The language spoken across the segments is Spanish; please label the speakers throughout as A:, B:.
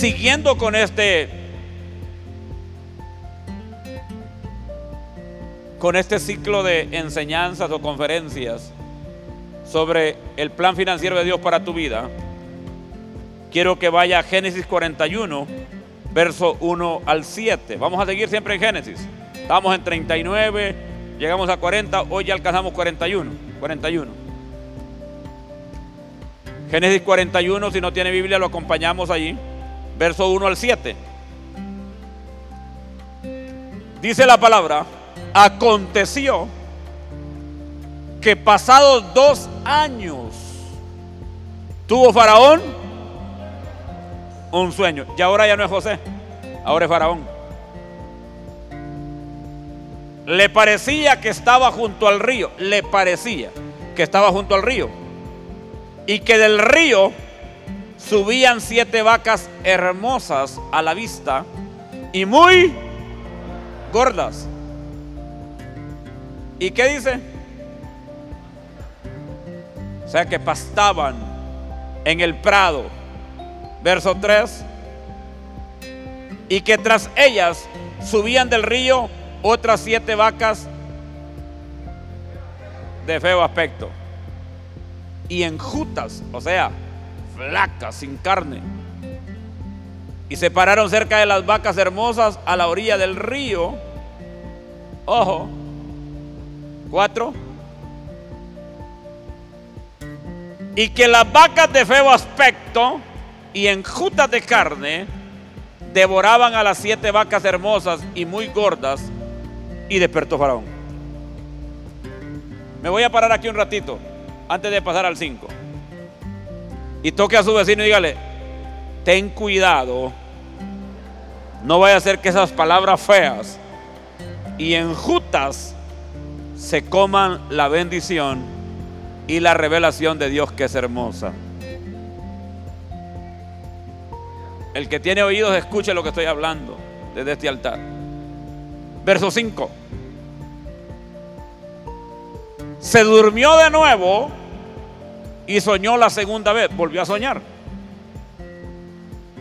A: siguiendo con este con este ciclo de enseñanzas o conferencias sobre el plan financiero de Dios para tu vida, quiero que vaya a Génesis 41, verso 1 al 7. Vamos a seguir siempre en Génesis. Estamos en 39, llegamos a 40, hoy ya alcanzamos 41. 41. Génesis 41, si no tiene Biblia, lo acompañamos allí. Verso 1 al 7. Dice la palabra, aconteció que pasados dos años tuvo Faraón un sueño. Y ahora ya no es José, ahora es Faraón. Le parecía que estaba junto al río, le parecía que estaba junto al río. Y que del río subían siete vacas hermosas a la vista y muy gordas. ¿Y qué dice? O sea que pastaban en el prado. Verso 3. Y que tras ellas subían del río otras siete vacas de feo aspecto. Y enjutas, o sea, flacas, sin carne. Y se pararon cerca de las vacas hermosas a la orilla del río. Ojo. Cuatro. Y que las vacas de feo aspecto y enjutas de carne devoraban a las siete vacas hermosas y muy gordas y despertó Faraón. Me voy a parar aquí un ratito antes de pasar al 5. Y toque a su vecino y dígale, ten cuidado, no vaya a ser que esas palabras feas y enjutas se coman la bendición y la revelación de Dios que es hermosa. El que tiene oídos escuche lo que estoy hablando desde este altar. Verso 5. Se durmió de nuevo y soñó la segunda vez. Volvió a soñar.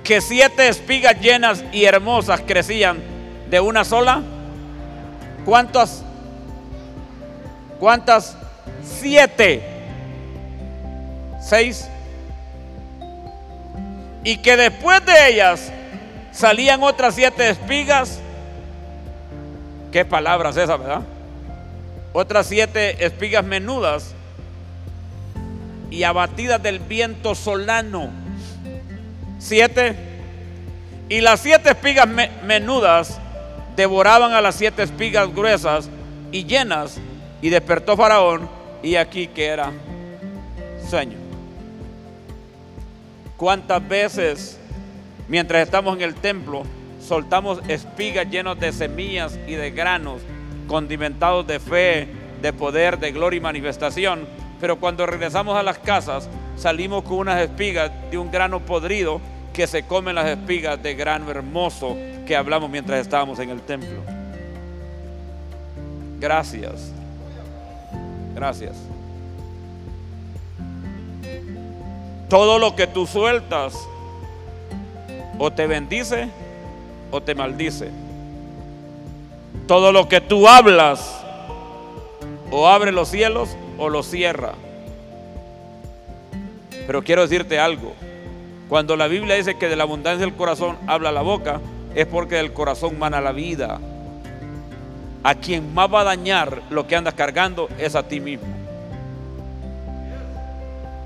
A: Que siete espigas llenas y hermosas crecían de una sola. ¿Cuántas? ¿Cuántas? Siete. Seis. Y que después de ellas salían otras siete espigas. Qué palabras esas, ¿verdad? Otras siete espigas menudas y abatidas del viento solano. Siete. Y las siete espigas menudas devoraban a las siete espigas gruesas y llenas. Y despertó Faraón y aquí que era sueño. ¿Cuántas veces mientras estamos en el templo soltamos espigas llenas de semillas y de granos, condimentados de fe, de poder, de gloria y manifestación? Pero cuando regresamos a las casas, salimos con unas espigas de un grano podrido que se comen las espigas de grano hermoso que hablamos mientras estábamos en el templo. Gracias. Gracias. Todo lo que tú sueltas o te bendice o te maldice. Todo lo que tú hablas o abre los cielos o los cierra. Pero quiero decirte algo. Cuando la Biblia dice que de la abundancia del corazón habla la boca, es porque del corazón mana la vida. A quien más va a dañar lo que andas cargando es a ti mismo.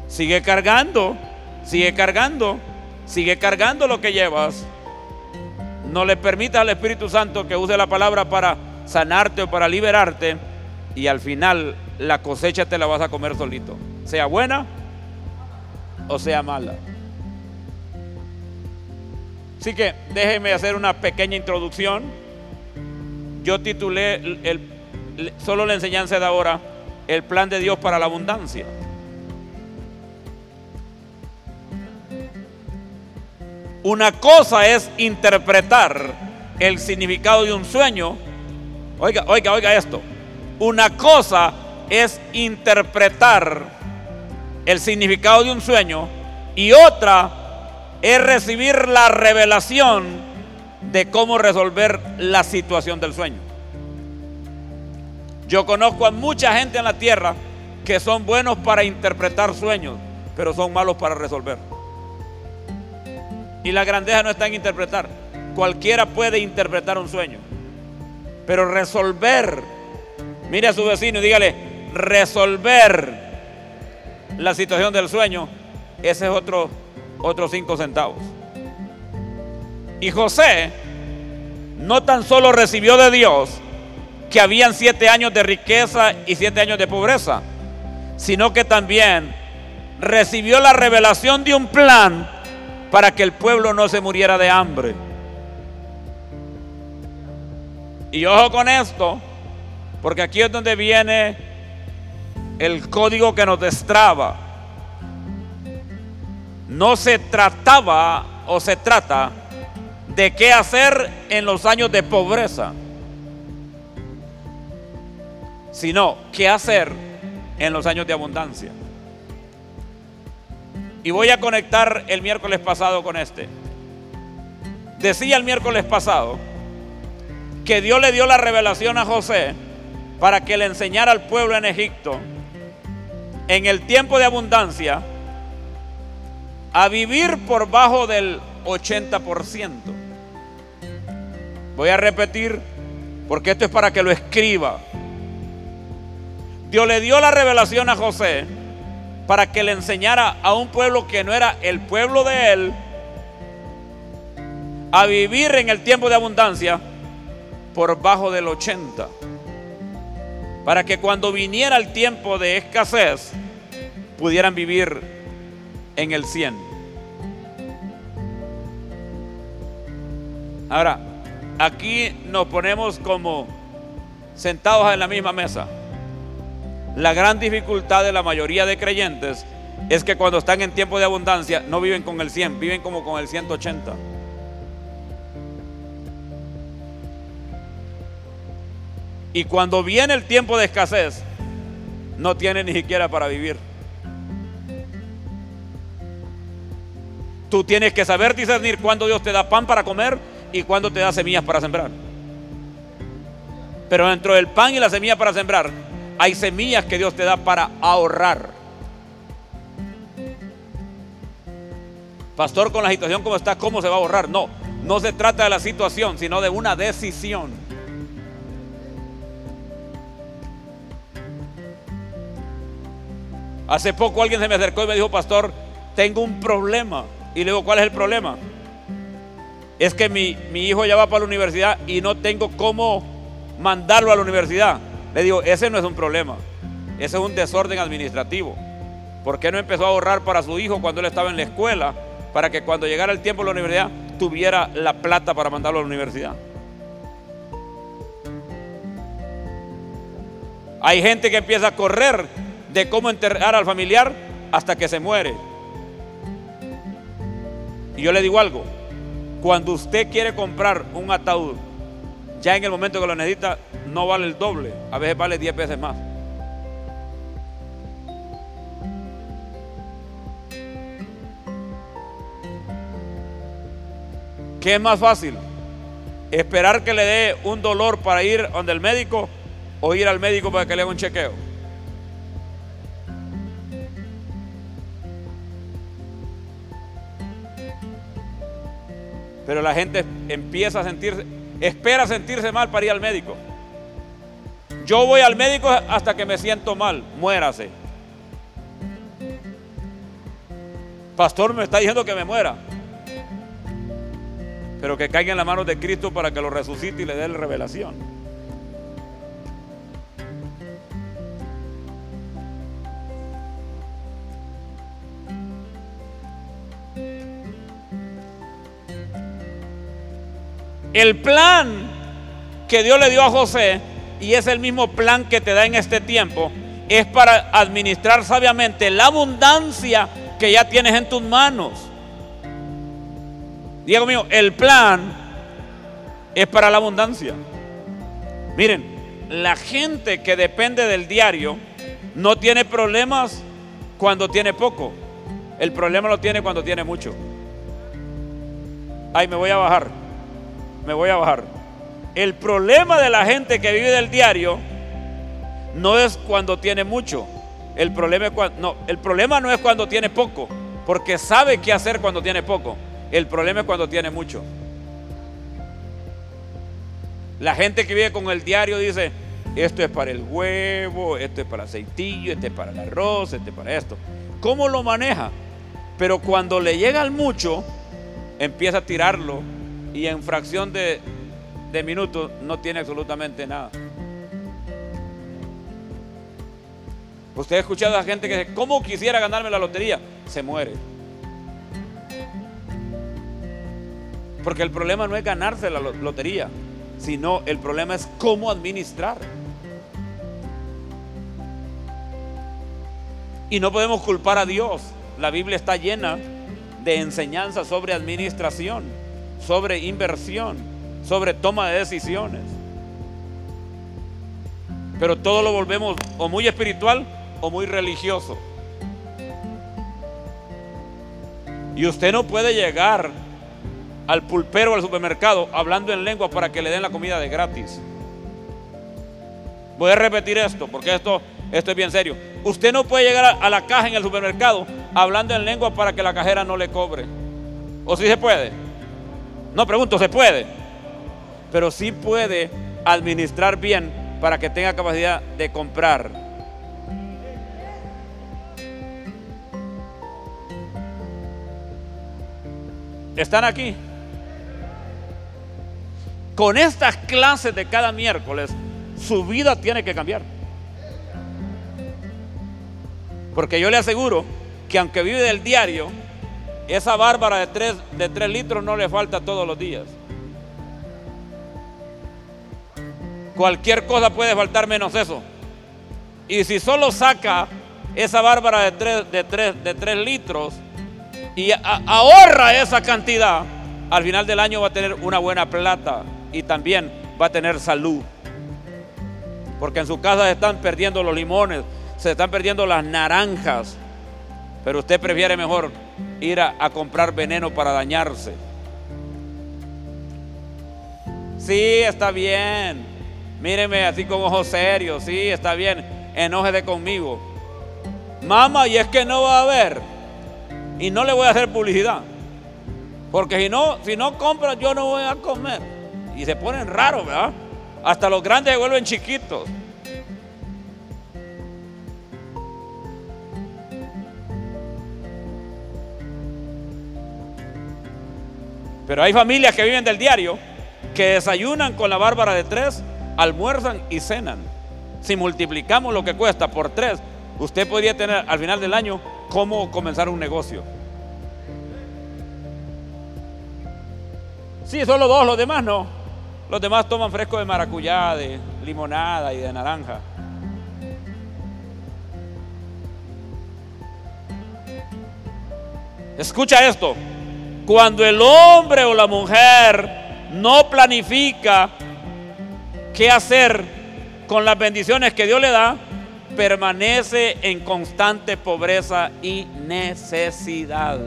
A: Sigue cargando, sigue cargando, sigue cargando lo que llevas. No le permitas al Espíritu Santo que use la palabra para sanarte o para liberarte y al final la cosecha te la vas a comer solito, sea buena o sea mala. Así que déjeme hacer una pequeña introducción. Yo titulé el, solo la enseñanza de ahora, el plan de Dios para la abundancia. Una cosa es interpretar el significado de un sueño. Oiga, oiga, oiga esto. Una cosa es interpretar el significado de un sueño y otra es recibir la revelación de cómo resolver la situación del sueño. Yo conozco a mucha gente en la tierra que son buenos para interpretar sueños, pero son malos para resolver. Y la grandeza no está en interpretar. Cualquiera puede interpretar un sueño. Pero resolver, mire a su vecino y dígale, resolver la situación del sueño, ese es otro, otros cinco centavos. Y José no tan solo recibió de Dios que habían siete años de riqueza y siete años de pobreza, sino que también recibió la revelación de un plan para que el pueblo no se muriera de hambre. Y ojo con esto, porque aquí es donde viene el código que nos destraba. No se trataba o se trata de qué hacer en los años de pobreza, sino qué hacer en los años de abundancia. Y voy a conectar el miércoles pasado con este. Decía el miércoles pasado que Dios le dio la revelación a José para que le enseñara al pueblo en Egipto en el tiempo de abundancia a vivir por bajo del 80%. Voy a repetir porque esto es para que lo escriba. Dios le dio la revelación a José para que le enseñara a un pueblo que no era el pueblo de él a vivir en el tiempo de abundancia por bajo del 80. Para que cuando viniera el tiempo de escasez pudieran vivir en el 100. Ahora, aquí nos ponemos como sentados en la misma mesa. La gran dificultad de la mayoría de creyentes es que cuando están en tiempo de abundancia no viven con el 100, viven como con el 180. Y cuando viene el tiempo de escasez, no tienen ni siquiera para vivir. Tú tienes que saber discernir cuándo Dios te da pan para comer y cuándo te da semillas para sembrar. Pero dentro del pan y la semilla para sembrar, hay semillas que Dios te da para ahorrar. Pastor, con la situación como está, ¿cómo se va a ahorrar? No, no se trata de la situación, sino de una decisión. Hace poco alguien se me acercó y me dijo, pastor, tengo un problema. Y le digo, ¿cuál es el problema? Es que mi, mi hijo ya va para la universidad y no tengo cómo mandarlo a la universidad. Le digo, ese no es un problema, ese es un desorden administrativo. ¿Por qué no empezó a ahorrar para su hijo cuando él estaba en la escuela? Para que cuando llegara el tiempo de la universidad tuviera la plata para mandarlo a la universidad. Hay gente que empieza a correr de cómo enterrar al familiar hasta que se muere. Y yo le digo algo, cuando usted quiere comprar un ataúd, ya en el momento que lo necesita, no vale el doble, a veces vale 10 veces más. ¿Qué es más fácil? ¿Esperar que le dé un dolor para ir donde el médico o ir al médico para que le haga un chequeo? Pero la gente empieza a sentirse, espera sentirse mal para ir al médico. Yo voy al médico hasta que me siento mal, muérase. Pastor me está diciendo que me muera. Pero que caiga en las manos de Cristo para que lo resucite y le dé la revelación. El plan que Dios le dio a José, y es el mismo plan que te da en este tiempo, es para administrar sabiamente la abundancia que ya tienes en tus manos. Diego mío, el plan es para la abundancia. Miren, la gente que depende del diario no tiene problemas cuando tiene poco. El problema lo tiene cuando tiene mucho. Ay, me voy a bajar. Me voy a bajar. El problema de la gente que vive del diario no es cuando tiene mucho. El problema, es no, el problema no es cuando tiene poco, porque sabe qué hacer cuando tiene poco. El problema es cuando tiene mucho. La gente que vive con el diario dice, esto es para el huevo, esto es para el aceitillo, esto es para el arroz, esto es para esto. ¿Cómo lo maneja? Pero cuando le llega al mucho, empieza a tirarlo y en fracción de, minutos no tiene absolutamente nada. Usted ha escuchado a gente que dice, ¿cómo quisiera ganarme la lotería? Se muere. Porque el problema no es ganarse la lotería, sino el problema es cómo administrar. Y no podemos culpar a Dios. La Biblia está llena de enseñanzas sobre administración, sobre inversión, sobre toma de decisiones. Pero todo lo volvemos o muy espiritual o muy religioso. Y usted no puede llegar al pulpero o al supermercado hablando en lengua para que le den la comida de gratis. Voy a repetir esto porque esto, esto es bien serio. Usted no puede llegar a la caja en el supermercado hablando en lengua para que la cajera no le cobre. ¿O si se puede? No pregunto, ¿se puede? Pero sí puede administrar bien para que tenga capacidad de comprar ¿Están aquí? Con estas clases de cada miércoles, su vida tiene que cambiar. Porque yo le aseguro que aunque vive del diario, esa bárbara de tres, de tres litros no le falta todos los días. Cualquier cosa puede faltar menos eso. Y si solo saca esa bárbara de tres, de tres, de tres litros, y ahorra esa cantidad, al final del año va a tener una buena plata y también va a tener salud. Porque en su casa se están perdiendo los limones, se están perdiendo las naranjas, pero usted prefiere mejor ir a, comprar veneno para dañarse. Sí, está bien. Míreme así con ojos serios. Sí, está bien. Enójese conmigo. Mamá, y es que no va a haber. Y no le voy a hacer publicidad. Porque si no, si no compra, yo no voy a comer. Y se ponen raros, ¿verdad? Hasta los grandes se vuelven chiquitos. Pero hay familias que viven del diario, que desayunan con la bárbara de tres, almuerzan y cenan. Si multiplicamos lo que cuesta por tres, usted podría tener al final del año cómo comenzar un negocio. Sí, solo dos, los demás no. Los demás toman fresco de maracuyá, de limonada y de naranja. Escucha esto. Cuando el hombre o la mujer no planifica qué hacer con las bendiciones que Dios le da, permanece en constante pobreza y necesidad.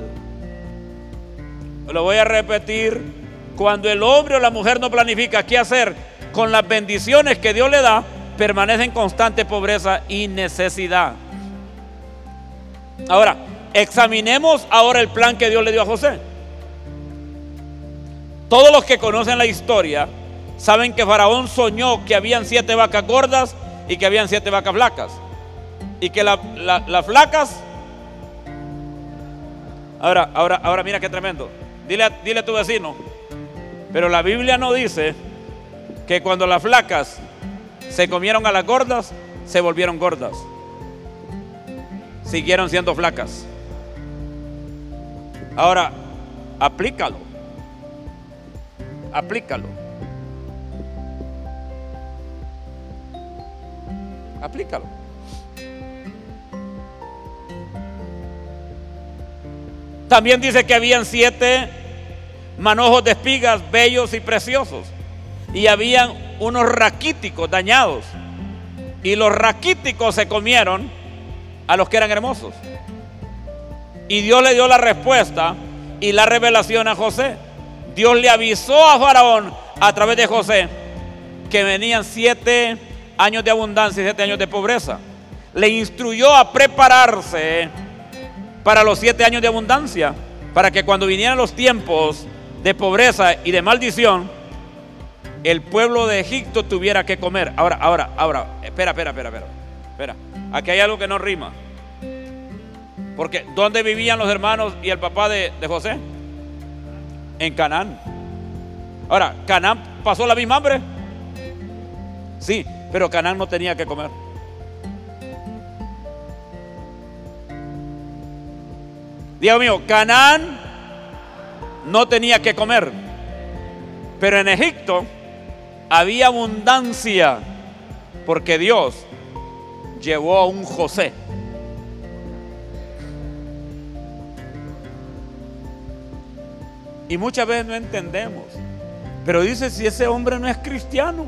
A: Lo voy a repetir. Cuando el hombre o la mujer no planifica qué hacer con las bendiciones que Dios le da, permanece en constante pobreza y necesidad. Ahora, examinemos ahora el plan que Dios le dio a José. Todos los que conocen la historia saben que Faraón soñó que habían siete vacas gordas y que habían siete vacas flacas. Y que las flacas... Ahora, ahora, ahora mira qué tremendo. Dile, dile a tu vecino. Pero la Biblia no dice que cuando las flacas se comieron a las gordas, se volvieron gordas. Siguieron siendo flacas. Ahora, aplícalo. Aplícalo. Aplícalo. También dice que habían siete manojos de espigas bellos y preciosos. Y habían unos raquíticos dañados. Y los raquíticos se comieron a los que eran hermosos. Y Dios le dio la respuesta y la revelación a José. Dios le avisó a Faraón a través de José que venían siete años de abundancia y siete años de pobreza. Le instruyó a prepararse para los siete años de abundancia, para que cuando vinieran los tiempos de pobreza y de maldición, el pueblo de Egipto tuviera que comer. Ahora, ahora, ahora, espera, espera, espera, espera. Espera, aquí hay algo que no rima. Porque ¿dónde vivían los hermanos y el papá de, de José? En Canaán. Ahora, ¿Canaán pasó la misma hambre? Sí, pero Canaán no tenía que comer. Dios mío, Canaán no tenía que comer. Pero en Egipto había abundancia porque Dios llevó a un José. Y muchas veces no entendemos. Pero dice si ese hombre no es cristiano.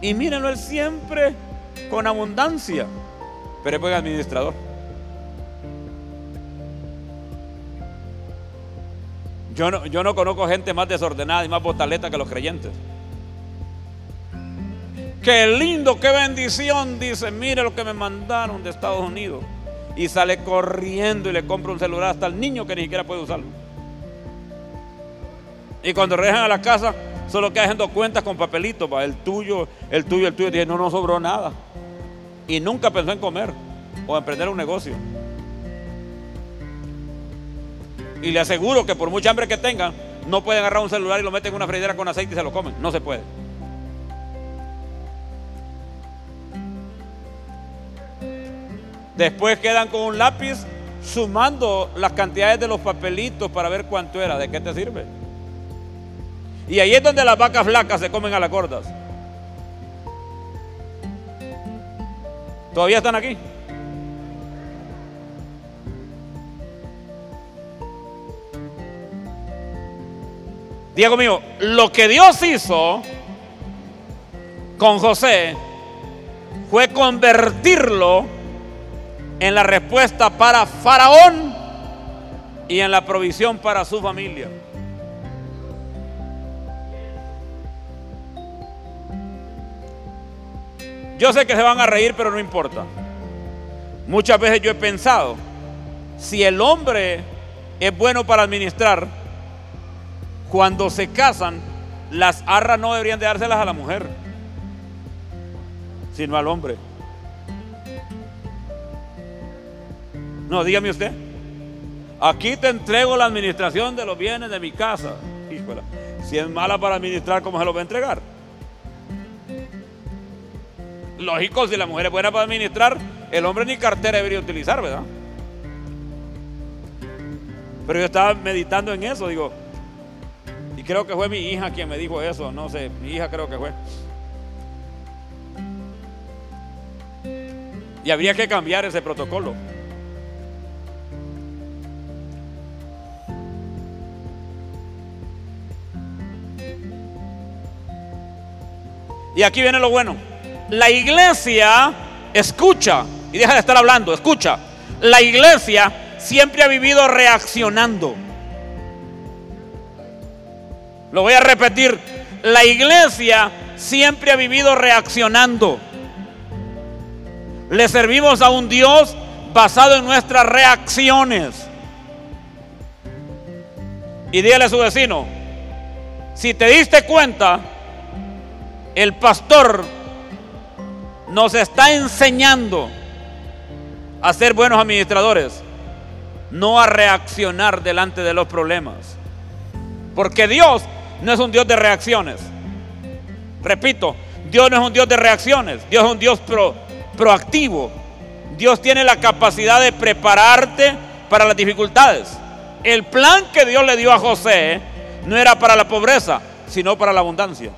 A: Y mírenlo él siempre con abundancia. Pero es buen administrador. Yo no, yo no conozco gente más desordenada y más botaleta que los creyentes. Qué lindo, qué bendición. Dice, mire lo que me mandaron de Estados Unidos. Y sale corriendo y le compra un celular hasta el niño que ni siquiera puede usarlo. Y cuando regresan a la casa, solo queda haciendo cuentas con papelitos, el tuyo, el tuyo, el tuyo. Dice, no, no sobró nada. Y nunca pensó en comer o emprender un negocio. Y le aseguro que por mucha hambre que tengan, no pueden agarrar un celular y lo meten en una freidera con aceite y se lo comen. No se puede. Después quedan con un lápiz sumando las cantidades de los papelitos para ver cuánto era. ¿De qué te sirve? Y ahí es donde las vacas flacas se comen a las gordas. ¿Todavía están aquí? Diego mío, lo que Dios hizo con José fue convertirlo en la respuesta para Faraón y en la provisión para su familia. Yo sé que se van a reír, pero no importa. Muchas veces yo he pensado, si el hombre es bueno para administrar, cuando se casan, las arras no deberían de dárselas a la mujer, sino al hombre. No, dígame usted. Aquí te entrego la administración de los bienes de mi casa. si es mala para administrar, ¿cómo se lo va a entregar? Lógico, si la mujer es buena para administrar, el hombre ni cartera debería utilizar, ¿verdad? Pero yo estaba meditando en eso, digo, y creo que fue mi hija quien me dijo eso, no sé, mi hija creo que fue. Y habría que cambiar ese protocolo. Y aquí viene lo bueno. La iglesia escucha y deja de estar hablando, escucha. La iglesia siempre ha vivido reaccionando. Lo voy a repetir. La iglesia siempre ha vivido reaccionando. Le servimos a un Dios basado en nuestras reacciones. Y dígale a su vecino, si te diste cuenta, el pastor nos está enseñando a ser buenos administradores, no a reaccionar delante de los problemas. Porque Dios no es un Dios de reacciones. Repito, Dios no es un Dios de reacciones, Dios es un Dios proactivo. Dios tiene la capacidad de prepararte para las dificultades. El plan que Dios le dio a José no era para la pobreza, sino para la abundancia.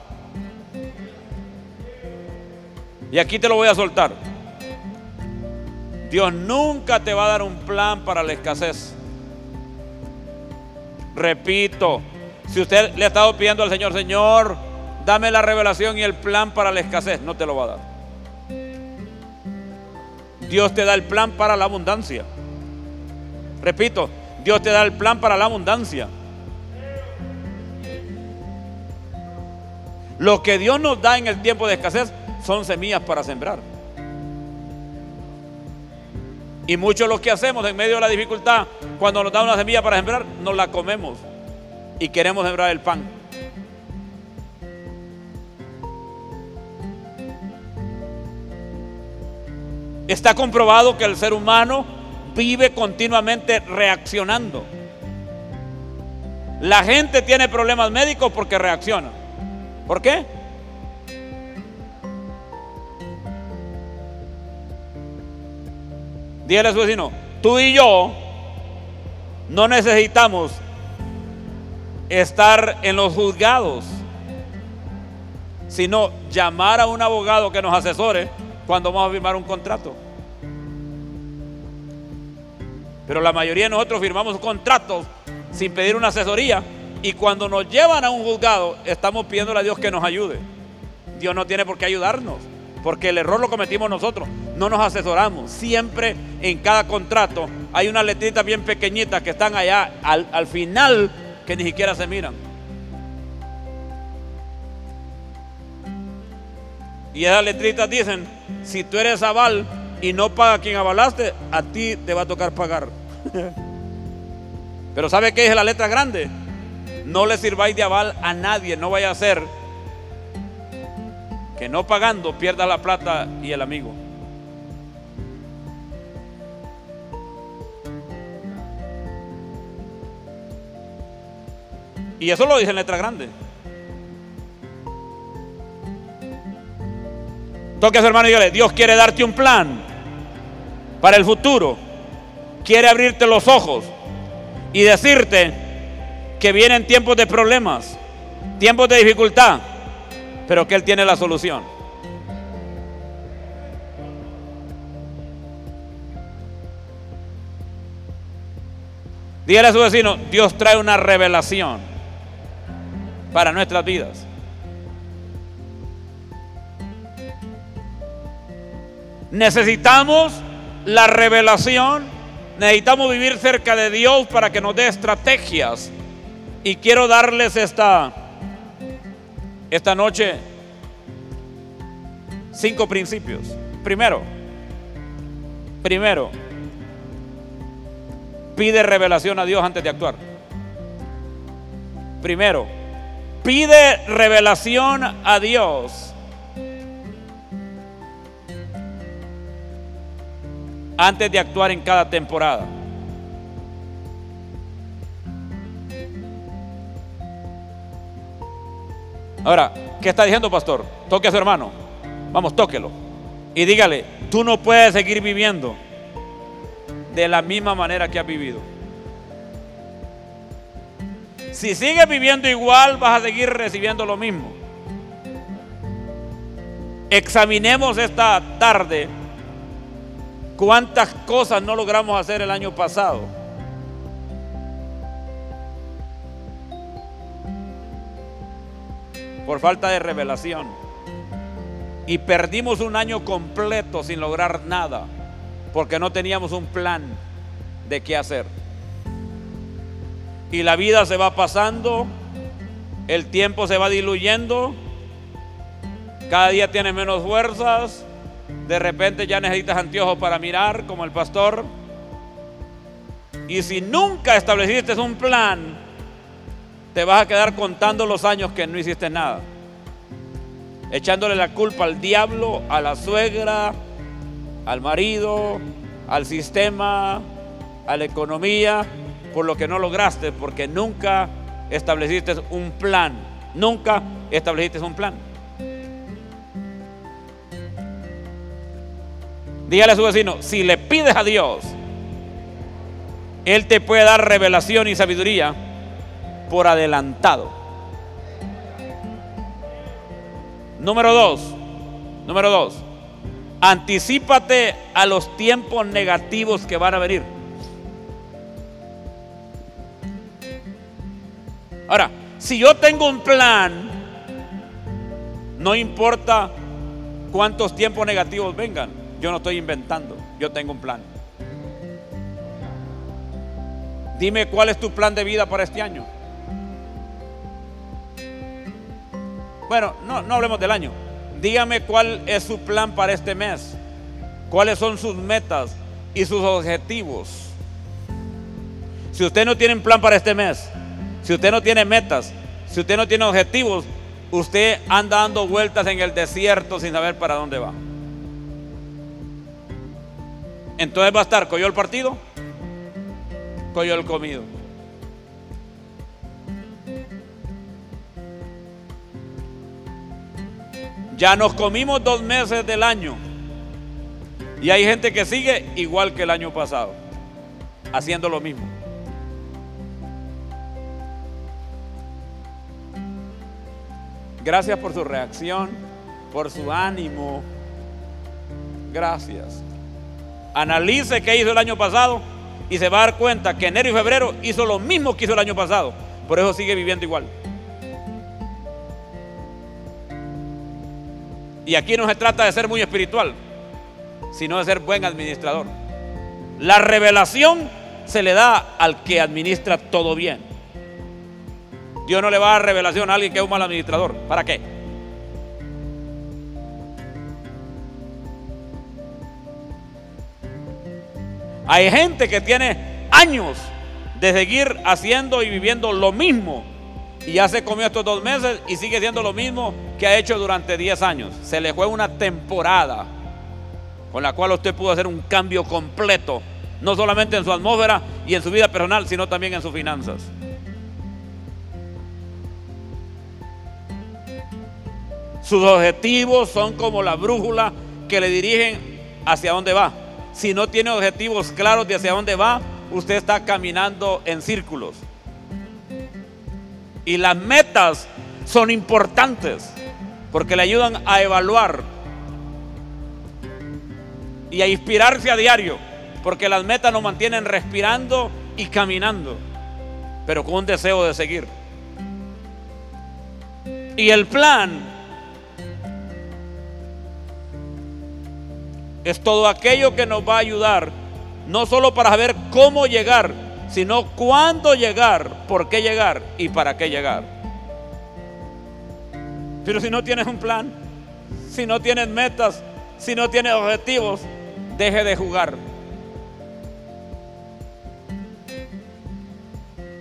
A: Y aquí te lo voy a soltar. Dios nunca te va a dar un plan para la escasez. Repito, si usted le ha estado pidiendo al Señor, Señor, dame la revelación y el plan para la escasez, no te lo va a dar. Dios te da el plan para la abundancia. Repito, Dios te da el plan para la abundancia. Lo que Dios nos da en el tiempo de escasez son semillas para sembrar. Y mucho lo que hacemos en medio de la dificultad, cuando nos da una semilla para sembrar, nos la comemos y queremos sembrar el pan. Está comprobado que el ser humano vive continuamente reaccionando. La gente tiene problemas médicos porque reacciona. ¿Por qué? Dígale a su vecino, tú y yo no necesitamos estar en los juzgados, sino llamar a un abogado que nos asesore cuando vamos a firmar un contrato. Pero la mayoría de nosotros firmamos contratos sin pedir una asesoría y cuando nos llevan a un juzgado estamos pidiéndole a Dios que nos ayude. Dios no tiene por qué ayudarnos, porque el error lo cometimos nosotros. No nos asesoramos. Siempre en cada contrato hay unas letritas bien pequeñitas que están allá al, al final que ni siquiera se miran. Y esas letritas dicen, si tú eres aval y no paga quien avalaste, a ti te va a tocar pagar. Pero ¿sabe qué es la letra grande? No le sirváis de aval a nadie, no vaya a ser que no pagando pierda la plata y el amigo. Y eso lo dice en letra grande. Toque a hermano y Dios quiere darte un plan para el futuro. Quiere abrirte los ojos y decirte que vienen tiempos de problemas, tiempos de dificultad, pero que Él tiene la solución. Dígale a su vecino, Dios trae una revelación para nuestras vidas. Necesitamos la revelación, necesitamos vivir cerca de Dios para que nos dé estrategias. Y quiero darles esta, esta noche cinco principios. Primero, primero, pide revelación a Dios antes de actuar. Primero, pide revelación a Dios antes de actuar en cada temporada. Ahora, ¿qué está diciendo, pastor? Toque a su hermano. Vamos, tóquelo. Y dígale, tú no puedes seguir viviendo de la misma manera que has vivido. Si sigues viviendo igual, vas a seguir recibiendo lo mismo. Examinemos esta tarde ¿Cuántas cosas no logramos hacer el año pasado? Por falta de revelación. Y perdimos un año completo sin lograr nada, porque no teníamos un plan de qué hacer. Y la vida se va pasando, el tiempo se va diluyendo, cada día tiene menos fuerzas, de repente ya necesitas anteojos para mirar como el pastor. Y si nunca estableciste un plan, te vas a quedar contando los años que no hiciste nada. Echándole la culpa al diablo, a la suegra, al marido, al sistema, a la economía, por lo que no lograste, porque nunca estableciste un plan. Nunca estableciste un plan. Dígale a su vecino, si le pides a Dios, Él te puede dar revelación y sabiduría por adelantado. Número dos, número dos, anticípate a los tiempos negativos que van a venir. Ahora, si yo tengo un plan, no importa cuántos tiempos negativos vengan. Yo no estoy inventando, yo tengo un plan. Dime cuál es tu plan de vida para este año. Bueno, no, no hablemos del año. Dígame cuál es su plan para este mes. ¿Cuáles son sus metas y sus objetivos? Si usted no tiene un plan para este mes, si usted no tiene metas, si usted no tiene objetivos, usted anda dando vueltas en el desierto sin saber para dónde va. Entonces va a estar cogió el partido, cogió el comido. Ya nos comimos dos meses del año. Y hay gente que sigue igual que el año pasado, haciendo lo mismo. Gracias por su reacción, por su ánimo. Gracias. Analice qué hizo el año pasado y se va a dar cuenta que enero y febrero hizo lo mismo que hizo el año pasado. Por eso sigue viviendo igual. Y aquí no se trata de ser muy espiritual, sino de ser buen administrador. La revelación se le da al que administra todo bien. Dios no le va a dar revelación a alguien que es un mal administrador. ¿Para qué? Hay gente que tiene años de seguir haciendo y viviendo lo mismo. Y ya se comió estos dos meses y sigue siendo lo mismo que ha hecho durante 10 años. Se le fue una temporada con la cual usted pudo hacer un cambio completo, no solamente en su atmósfera y en su vida personal, sino también en sus finanzas. Sus objetivos son como la brújula que le dirigen hacia dónde va. Si no tiene objetivos claros de hacia dónde va, usted está caminando en círculos. Y las metas son importantes porque le ayudan a evaluar y a inspirarse a diario, porque las metas nos mantienen respirando y caminando, pero con un deseo de seguir. Y el plan es todo aquello que nos va a ayudar, no solo para saber cómo llegar, sino cuándo llegar, por qué llegar y para qué llegar. Pero si no tienes un plan, si no tienes metas, si no tienes objetivos, deje de jugar.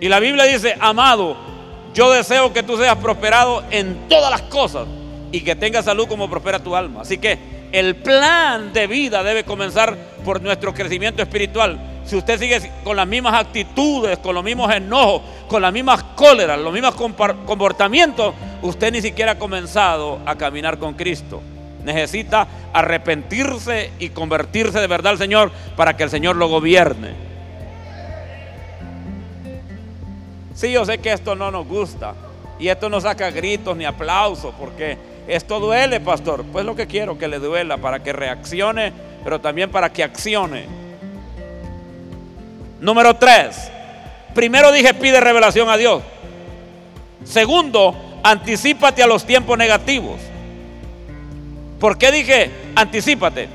A: Y la Biblia dice, amado, yo deseo que tú seas prosperado en todas las cosas y que tengas salud como prospera tu alma. Así que el plan de vida debe comenzar por nuestro crecimiento espiritual. Si usted sigue con las mismas actitudes, con los mismos enojos, con las mismas cóleras, los mismos comportamientos, usted ni siquiera ha comenzado a caminar con Cristo. Necesita arrepentirse y convertirse de verdad al Señor para que el Señor lo gobierne. Sí, yo sé que esto no nos gusta y esto no saca gritos ni aplausos porque esto duele, pastor. Pues lo que quiero que le duela para que reaccione, pero también para que accione. Número tres. Primero dije pide revelación a Dios. Segundo, anticipate a los tiempos negativos. ¿Por qué dije anticipate?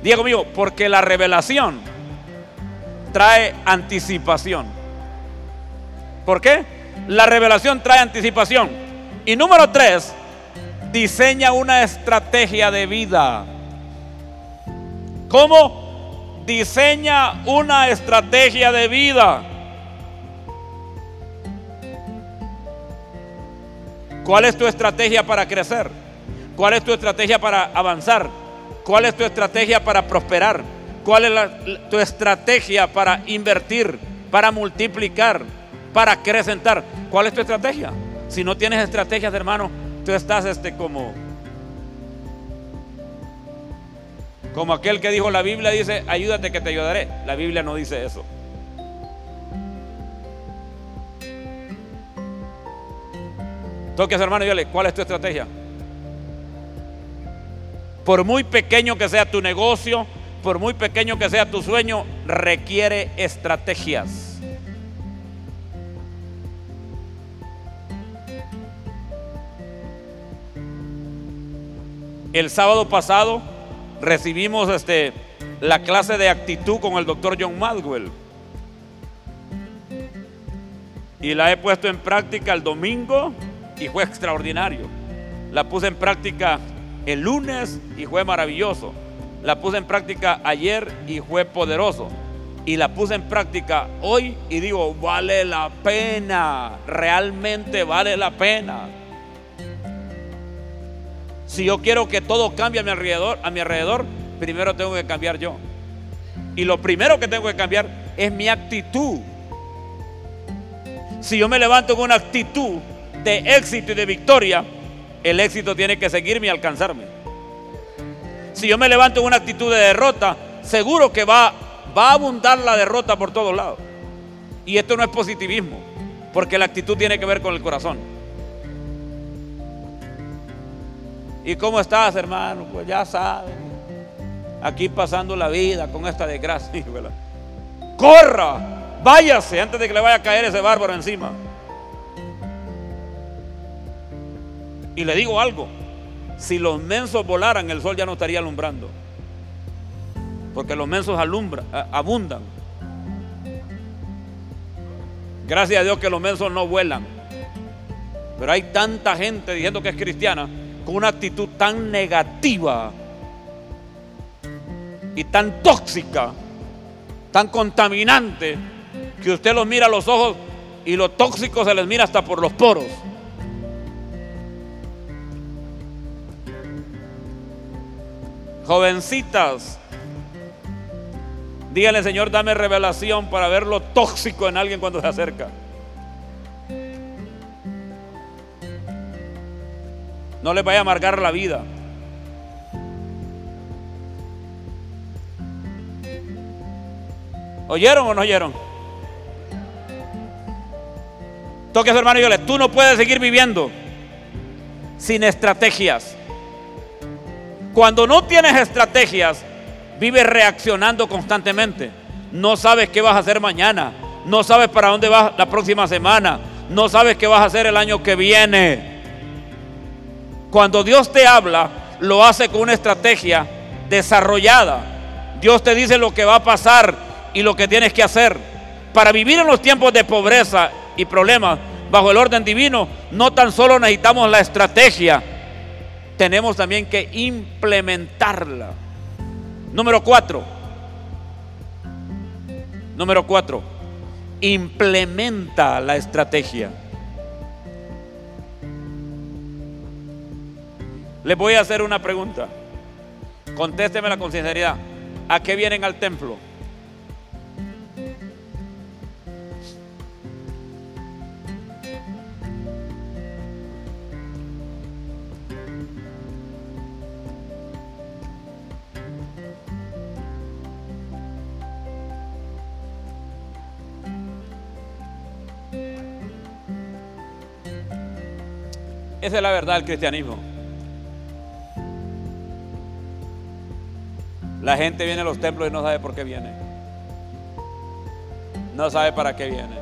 A: Diego mío, porque la revelación trae anticipación. ¿Por qué? La revelación trae anticipación. Y número tres, diseña una estrategia de vida. ¿Cómo? Diseña una estrategia de vida. ¿Cuál es tu estrategia para crecer? ¿Cuál es tu estrategia para avanzar? ¿Cuál es tu estrategia para prosperar? ¿Cuál es tu estrategia para invertir, para multiplicar, para acrecentar? ¿Cuál es tu estrategia? Si no tienes estrategias, hermano, tú estás este como como aquel que dijo la Biblia dice, ayúdate que te ayudaré. La Biblia no dice eso. Toques hermano y dile, ¿cuál es tu estrategia? Por muy pequeño que sea tu negocio, por muy pequeño que sea tu sueño, requiere estrategias. El sábado pasado recibimos este, la clase de actitud con el doctor John Madwell. Y la he puesto en práctica el domingo y fue extraordinario. La puse en práctica el lunes y fue maravilloso. La puse en práctica ayer y fue poderoso. Y la puse en práctica hoy y digo, vale la pena, realmente vale la pena. Si yo quiero que todo cambie a mi alrededor, a mi alrededor, primero tengo que cambiar yo. Y lo primero que tengo que cambiar es mi actitud. Si yo me levanto con una actitud de éxito y de victoria, el éxito tiene que seguirme y alcanzarme. Si yo me levanto con una actitud de derrota, seguro que va, va a abundar la derrota por todos lados. Y esto no es positivismo, porque la actitud tiene que ver con el corazón. ¿Y cómo estás, hermano? Pues ya sabes. Aquí pasando la vida con esta desgracia. Corra, váyase antes de que le vaya a caer ese bárbaro encima. Y le digo algo, si los mensos volaran, el sol ya no estaría alumbrando. Porque los mensos alumbran, abundan. Gracias a Dios que los mensos no vuelan. Pero hay tanta gente diciendo que es cristiana con una actitud tan negativa y tan tóxica, tan contaminante, que usted los mira a los ojos y lo tóxico se les mira hasta por los poros. Jovencitas, díganle Señor, dame revelación para ver lo tóxico en alguien cuando se acerca. No les vaya a amargar la vida. ¿Oyeron o no oyeron? Toque a su hermano y dígale, tú no puedes seguir viviendo sin estrategias. Cuando no tienes estrategias, vives reaccionando constantemente. No sabes qué vas a hacer mañana. No sabes para dónde vas la próxima semana. No sabes qué vas a hacer el año que viene. Cuando Dios te habla, lo hace con una estrategia desarrollada. Dios te dice lo que va a pasar y lo que tienes que hacer. Para vivir en los tiempos de pobreza y problemas bajo el orden divino, no tan solo necesitamos la estrategia, tenemos también que implementarla. Número cuatro. Número cuatro. Implementa la estrategia. Les voy a hacer una pregunta. Contésteme con sinceridad. ¿A qué vienen al templo? Esa es la verdad del cristianismo. La gente viene a los templos y no sabe por qué viene. No sabe para qué viene.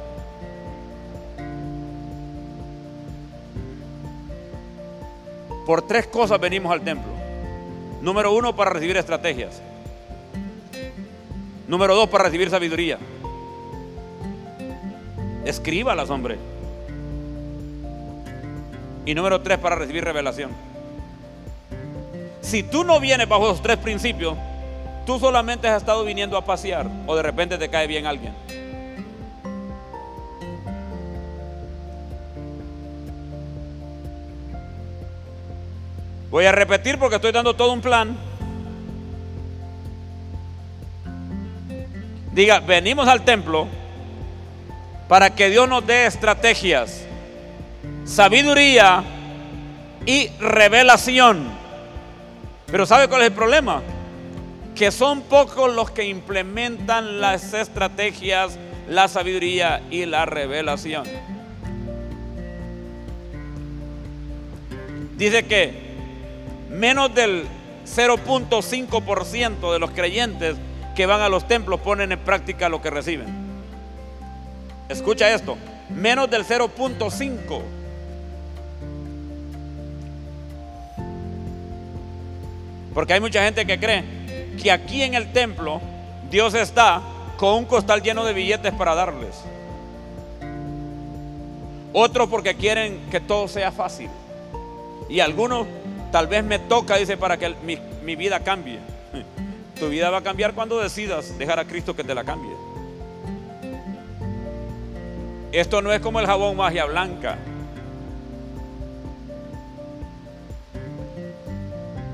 A: Por tres cosas venimos al templo. Número uno, para recibir estrategias. Número dos, para recibir sabiduría. Escríbalas, hombre. Y número tres, para recibir revelación. Si tú no vienes bajo esos tres principios, tú solamente has estado viniendo a pasear o de repente te cae bien alguien. Voy a repetir porque estoy dando todo un plan. Diga, venimos al templo para que Dios nos dé estrategias sabiduría y revelación. Pero ¿sabe cuál es el problema? Que son pocos los que implementan las estrategias, la sabiduría y la revelación. Dice que menos del 0.5% de los creyentes que van a los templos ponen en práctica lo que reciben. Escucha esto, menos del 0.5%. Porque hay mucha gente que cree que aquí en el templo Dios está con un costal lleno de billetes para darles. Otros porque quieren que todo sea fácil. Y algunos tal vez me toca, dice, para que mi, vida cambie. Tu vida va a cambiar cuando decidas dejar a Cristo que te la cambie. Esto no es como el jabón magia blanca.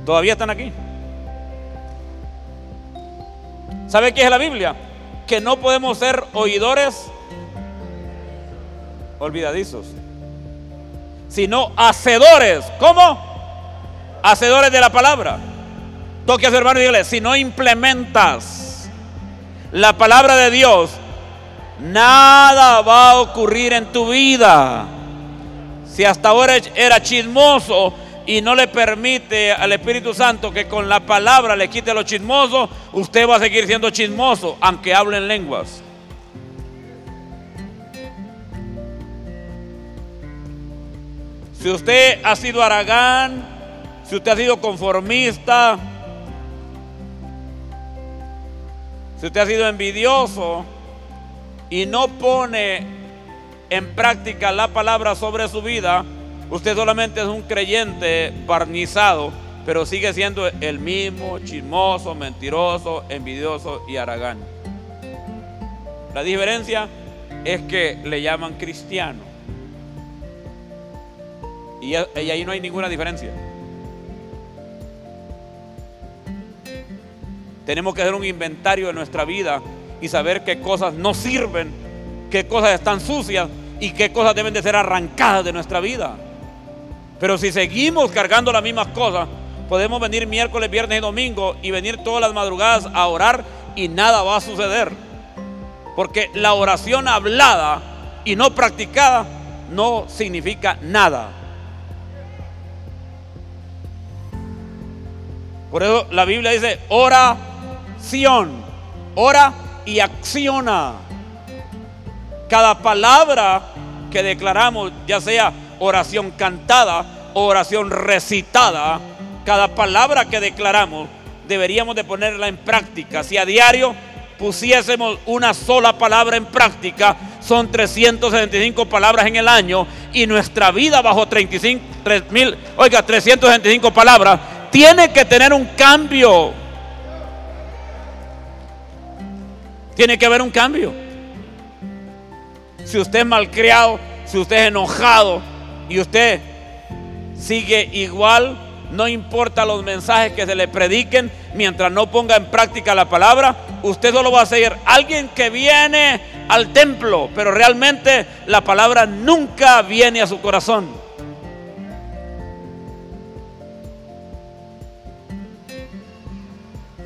A: ¿Todavía están aquí? ¿Sabe qué es la Biblia? Que no podemos ser oidores olvidadizos, sino hacedores. ¿Cómo? Hacedores de la palabra. Toque a su hermano y dígale, si no implementas la palabra de Dios, nada va a ocurrir en tu vida. Si hasta ahora era chismoso, y no le permite al Espíritu Santo que con la palabra le quite lo chismoso, usted va a seguir siendo chismoso, aunque hable en lenguas. Si usted ha sido aragán, si usted ha sido conformista, si usted ha sido envidioso y no pone en práctica la palabra sobre su vida, Usted solamente es un creyente barnizado, pero sigue siendo el mismo chismoso, mentiroso, envidioso y aragán. La diferencia es que le llaman cristiano. Y, ahí no hay ninguna diferencia. Tenemos que hacer un inventario de nuestra vida y saber qué cosas no sirven, qué cosas están sucias y qué cosas deben de ser arrancadas de nuestra vida. Pero si seguimos cargando las mismas cosas, podemos venir miércoles, viernes y domingo y venir todas las madrugadas a orar y nada va a suceder. Porque la oración hablada y no practicada no significa nada. Por eso la Biblia dice oración, ora y acciona. Cada palabra que declaramos, ya sea oración cantada, oración recitada, cada palabra que declaramos deberíamos de ponerla en práctica. Si a diario pusiésemos una sola palabra en práctica, son 365 palabras en el año y nuestra vida bajo 35, mil, oiga, 365 palabras, tiene que tener un cambio. Tiene que haber un cambio. Si usted es malcriado, si usted es enojado, y usted sigue igual, no importa los mensajes que se le prediquen, mientras no ponga en práctica la palabra, usted solo va a ser alguien que viene al templo, pero realmente la palabra nunca viene a su corazón.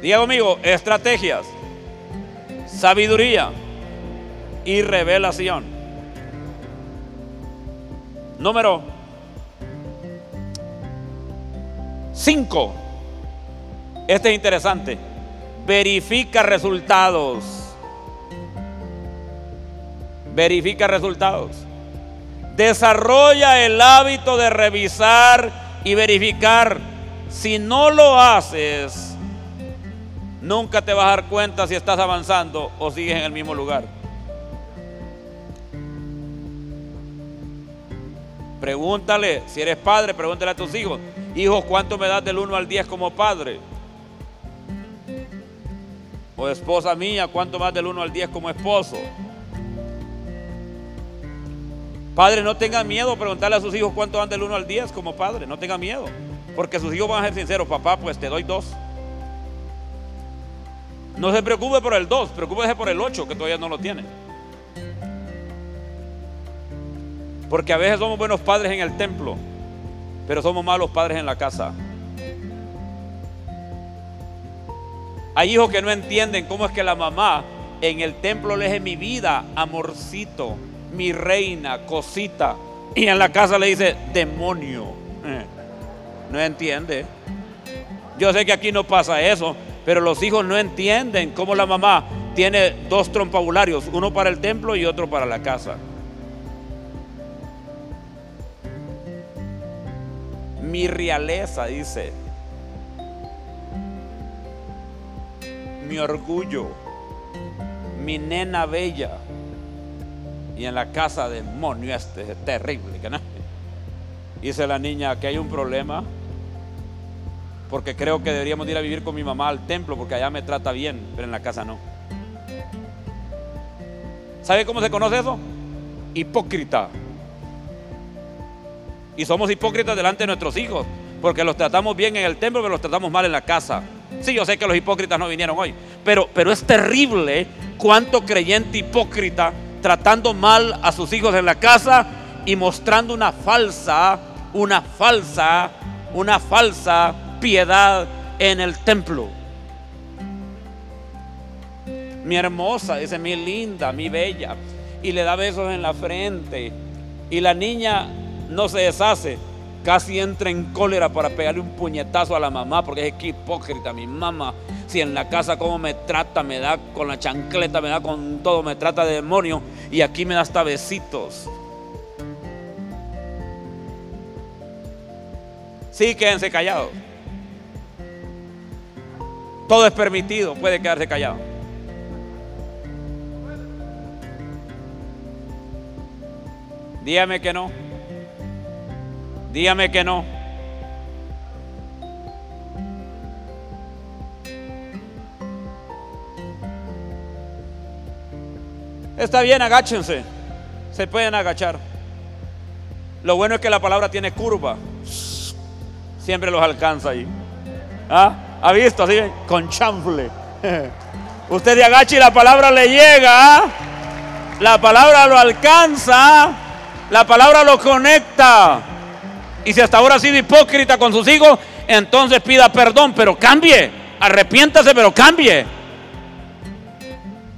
A: Diga conmigo, estrategias, sabiduría y revelación. Número 5. Este es interesante. Verifica resultados. Verifica resultados. Desarrolla el hábito de revisar y verificar. Si no lo haces, nunca te vas a dar cuenta si estás avanzando o sigues en el mismo lugar. Pregúntale, si eres padre, pregúntale a tus hijos, hijos, ¿cuánto me das del 1 al 10 como padre? O esposa mía, ¿cuánto más del 1 al 10 como esposo? Padre, no tenga miedo preguntarle a sus hijos cuánto van del 1 al 10 como padre, no tenga miedo. Porque sus hijos van a ser sinceros, papá, pues te doy dos. No se preocupe por el 2, preocúpese por el 8 que todavía no lo tiene. Porque a veces somos buenos padres en el templo, pero somos malos padres en la casa. Hay hijos que no entienden cómo es que la mamá en el templo le dice mi vida, amorcito, mi reina, cosita. Y en la casa le dice demonio. Eh, no entiende. Yo sé que aquí no pasa eso, pero los hijos no entienden cómo la mamá tiene dos trompabularios, uno para el templo y otro para la casa. Mi realeza, dice. Mi orgullo, mi nena bella. Y en la casa demonio este terrible, que no. Dice la niña que hay un problema porque creo que deberíamos ir a vivir con mi mamá al templo porque allá me trata bien, pero en la casa no. ¿Sabe cómo se conoce eso? Hipócrita. Y somos hipócritas delante de nuestros hijos, porque los tratamos bien en el templo, pero los tratamos mal en la casa. Sí, yo sé que los hipócritas no vinieron hoy, pero, pero es terrible cuánto creyente hipócrita tratando mal a sus hijos en la casa y mostrando una falsa, una falsa, una falsa piedad en el templo. Mi hermosa, dice mi linda, mi bella, y le da besos en la frente. Y la niña no se deshace, casi entra en cólera para pegarle un puñetazo a la mamá, porque es que hipócrita mi mamá. Si en la casa como me trata, me da con la chancleta, me da con todo, me trata de demonio, y aquí me da hasta besitos. Sí, quédense callados. Todo es permitido, puede quedarse callado. Dígame que no. Dígame que no. Está bien, agáchense. Se pueden agachar. Lo bueno es que la palabra tiene curva. Siempre los alcanza ahí. ¿Ah? ¿Ha visto así? Con chanfle. Usted de agacha y la palabra le llega. ¿ah? La palabra lo alcanza. La palabra lo conecta. Y si hasta ahora ha sido hipócrita con sus hijos, entonces pida perdón, pero cambie. Arrepiéntase, pero cambie.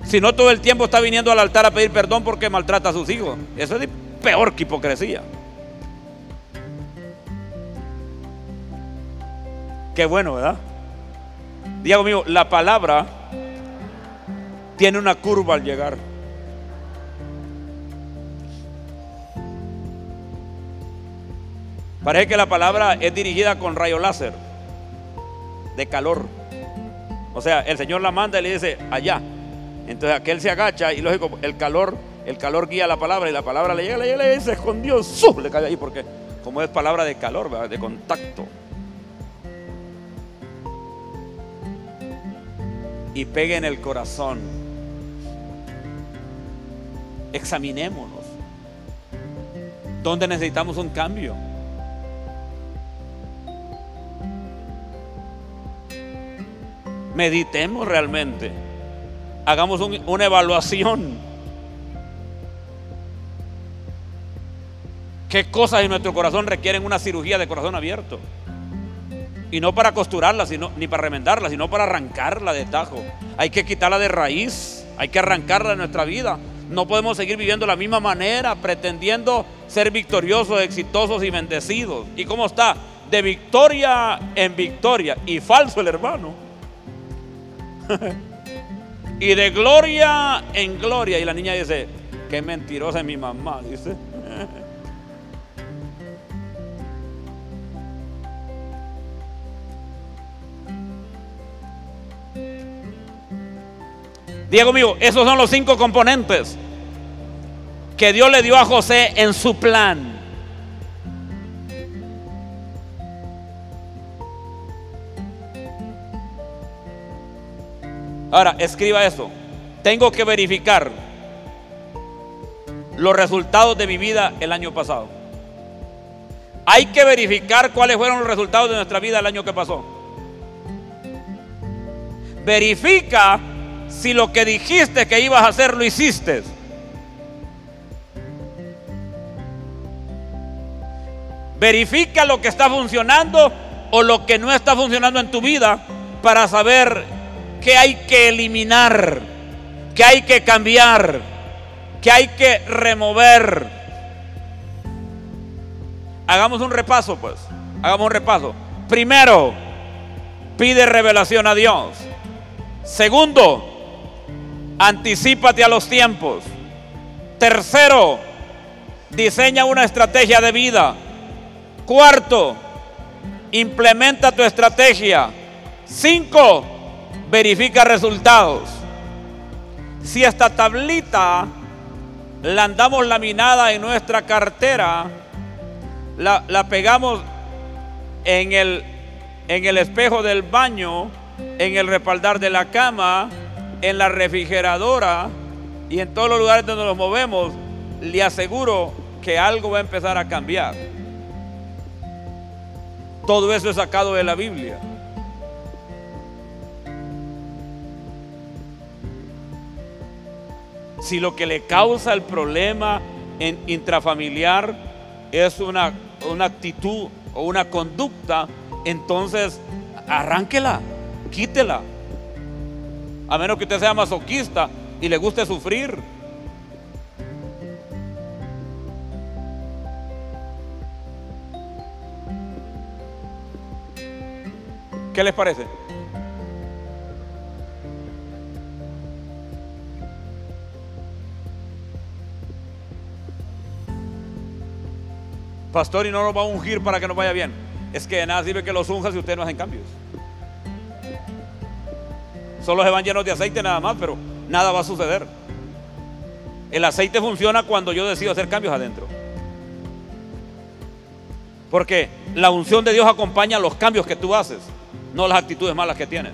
A: Si no todo el tiempo está viniendo al altar a pedir perdón porque maltrata a sus hijos. Eso es peor que hipocresía. Qué bueno, ¿verdad? Diego mío, la palabra tiene una curva al llegar. Parece que la palabra es dirigida con rayo láser de calor. O sea, el Señor la manda y le dice allá. Entonces aquel se agacha y lógico, el calor, el calor guía la palabra y la palabra le llega, le llega, y se escondió, ¡sub! le cae ahí porque como es palabra de calor, de contacto. Y pegue en el corazón. Examinémonos. ¿Dónde necesitamos un cambio? Meditemos realmente. Hagamos una evaluación. ¿Qué cosas en nuestro corazón requieren una cirugía de corazón abierto? Y no para costurarla, sino, ni para remendarla, sino para arrancarla de tajo. Hay que quitarla de raíz, hay que arrancarla de nuestra vida. No podemos seguir viviendo de la misma manera, pretendiendo ser victoriosos, exitosos y bendecidos. ¿Y cómo está? De victoria en victoria. Y falso el hermano. y de gloria en gloria. Y la niña dice, qué mentirosa es mi mamá, dice. Diego mío, esos son los cinco componentes que Dios le dio a José en su plan. Ahora, escriba eso. Tengo que verificar los resultados de mi vida el año pasado. Hay que verificar cuáles fueron los resultados de nuestra vida el año que pasó. Verifica si lo que dijiste que ibas a hacer lo hiciste. Verifica lo que está funcionando o lo que no está funcionando en tu vida para saber que hay que eliminar, que hay que cambiar, que hay que remover. Hagamos un repaso, pues. Hagamos un repaso. Primero, pide revelación a Dios. Segundo, anticípate a los tiempos. Tercero, diseña una estrategia de vida. Cuarto, implementa tu estrategia. Cinco, verifica resultados. Si esta tablita la andamos laminada en nuestra cartera, la, la pegamos en el, en el espejo del baño, en el respaldar de la cama, en la refrigeradora y en todos los lugares donde nos movemos, le aseguro que algo va a empezar a cambiar. Todo eso es sacado de la Biblia. Si lo que le causa el problema intrafamiliar es una, una actitud o una conducta, entonces arránquela, quítela. A menos que usted sea masoquista y le guste sufrir. ¿Qué les parece? Pastor, y no nos va a ungir para que nos vaya bien. Es que de nada sirve que los unjas si ustedes no hacen cambios. Solo se van llenos de aceite nada más, pero nada va a suceder. El aceite funciona cuando yo decido hacer cambios adentro. Porque la unción de Dios acompaña los cambios que tú haces, no las actitudes malas que tienes.